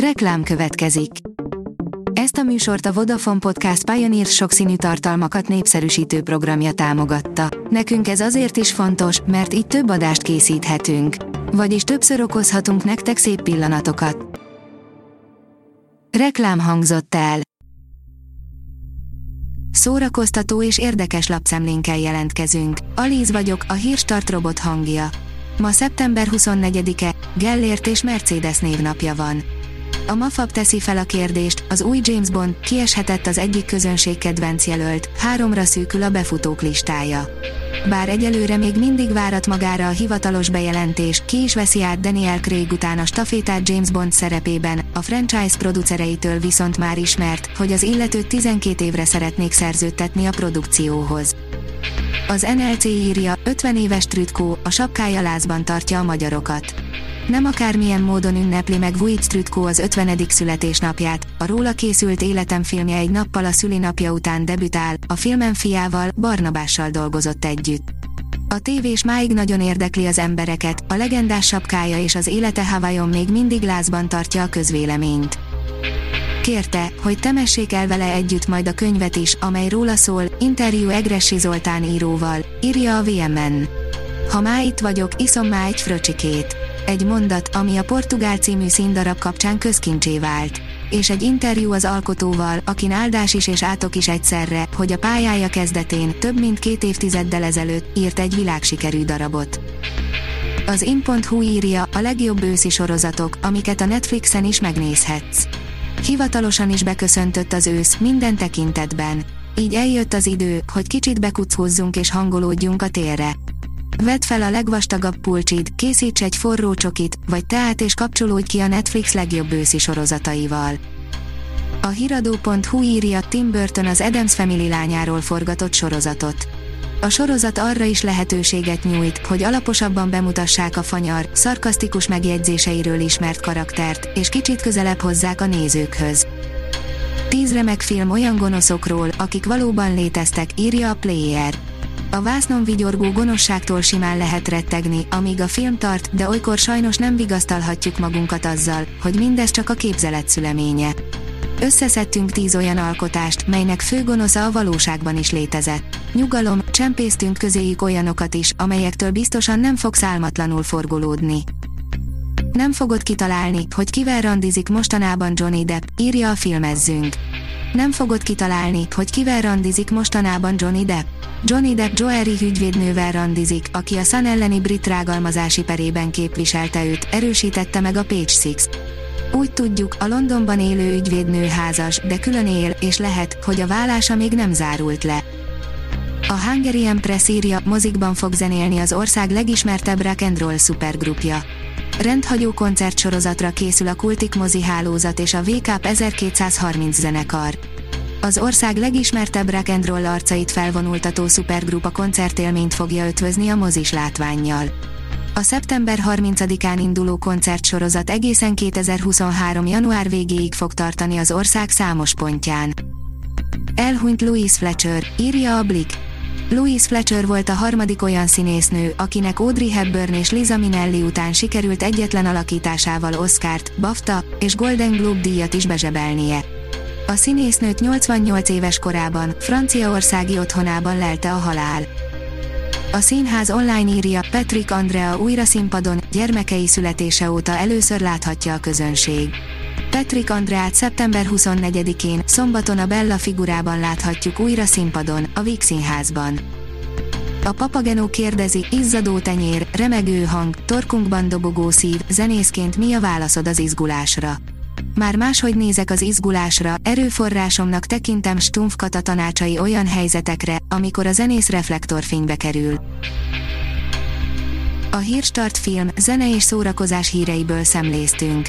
Reklám következik. Ezt a műsort a Vodafone Podcast Pioneer sokszínű tartalmakat népszerűsítő programja támogatta. Nekünk ez azért is fontos, mert így több adást készíthetünk. Vagyis többször okozhatunk nektek szép pillanatokat. Reklám hangzott el. Szórakoztató és érdekes lapszemlénkkel jelentkezünk. Alíz vagyok, a hírstart robot hangja. Ma szeptember 24-e, Gellért és Mercedes névnapja van. A Mafab teszi fel a kérdést, az új James Bond kieshetett az egyik közönség kedvenc jelölt, háromra szűkül a befutók listája. Bár egyelőre még mindig várat magára a hivatalos bejelentés, ki is veszi át Daniel Craig után a stafétát James Bond szerepében, a franchise producereitől viszont már ismert, hogy az illetőt 12 évre szeretnék szerződtetni a produkcióhoz. Az NLC írja, 50 éves Trütkó, a sapkája lázban tartja a magyarokat. Nem akármilyen módon ünnepli meg Vujc Trütkó az 50. születésnapját, a róla készült életem filmje egy nappal a szülinapja után debütál, a filmen fiával, Barnabással dolgozott együtt. A tévés máig nagyon érdekli az embereket, a legendás sapkája és az élete Hawaiion még mindig lázban tartja a közvéleményt. Kérte, hogy temessék el vele együtt majd a könyvet is, amely róla szól, interjú Egressi Zoltán íróval, írja a VMN. Ha már itt vagyok, iszom már egy fröcsikét. Egy mondat, ami a Portugál című színdarab kapcsán közkincsé vált. És egy interjú az alkotóval, akin áldás is és átok is egyszerre, hogy a pályája kezdetén, több mint két évtizeddel ezelőtt, írt egy világsikerű darabot. Az in.hu írja, a legjobb őszi sorozatok, amiket a Netflixen is megnézhetsz. Hivatalosan is beköszöntött az ősz, minden tekintetben. Így eljött az idő, hogy kicsit bekuckhózzunk és hangolódjunk a térre. Vedd fel a legvastagabb pulcsid, készíts egy forró csokit, vagy teát és kapcsolódj ki a Netflix legjobb őszi sorozataival. A hiradó.hu írja Tim Burton az Adams Family lányáról forgatott sorozatot. A sorozat arra is lehetőséget nyújt, hogy alaposabban bemutassák a fanyar, szarkasztikus megjegyzéseiről ismert karaktert, és kicsit közelebb hozzák a nézőkhöz. Tíz remek film olyan gonoszokról, akik valóban léteztek, írja a Player. A vásznon vigyorgó gonoszságtól simán lehet rettegni, amíg a film tart, de olykor sajnos nem vigasztalhatjuk magunkat azzal, hogy mindez csak a képzelet szüleménye. Összeszedtünk tíz olyan alkotást, melynek fő gonosza a valóságban is létezett. Nyugalom, csempésztünk közéjük olyanokat is, amelyektől biztosan nem fogsz álmatlanul forgolódni. Nem fogod kitalálni, hogy kivel randizik mostanában Johnny Depp, írja a filmezzünk. Nem fogod kitalálni, hogy kivel randizik mostanában Johnny Depp. Johnny Depp Joeri ügyvédnővel randizik, aki a Sun elleni brit rágalmazási perében képviselte őt, erősítette meg a Page Six. Úgy tudjuk, a Londonban élő ügyvédnő házas, de külön él, és lehet, hogy a vállása még nem zárult le. A Hungarian Press írja, mozikban fog zenélni az ország legismertebb rock and roll szupergrupja. Rendhagyó koncertsorozatra készül a Kultik mozi hálózat és a VK 1230 zenekar. Az ország legismertebb rock and roll arcait felvonultató szupergrupa koncertélményt fogja ötvözni a mozis látványjal. A szeptember 30-án induló koncertsorozat egészen 2023. január végéig fog tartani az ország számos pontján. Elhunyt Louise Fletcher, írja a Blick. Louise Fletcher volt a harmadik olyan színésznő, akinek Audrey Hepburn és Liza Minnelli után sikerült egyetlen alakításával Oscart, BAFTA és Golden Globe díjat is bezsebelnie. A színésznőt 88 éves korában, franciaországi otthonában lelte a halál. A színház online írja, Patrick Andrea újra színpadon, gyermekei születése óta először láthatja a közönség. Patrick Andreát szeptember 24-én, szombaton a Bella figurában láthatjuk újra színpadon, a Víg Színházban. A Papagenó kérdezi, izzadó tenyér, remegő hang, torkunkban dobogó szív, zenészként mi a válaszod az izgulásra? Már máshogy nézek az izgulásra, erőforrásomnak tekintem Stumpf tanácsai olyan helyzetekre, amikor a zenész reflektorfénybe kerül. A Hírstart film, zene és szórakozás híreiből szemléztünk.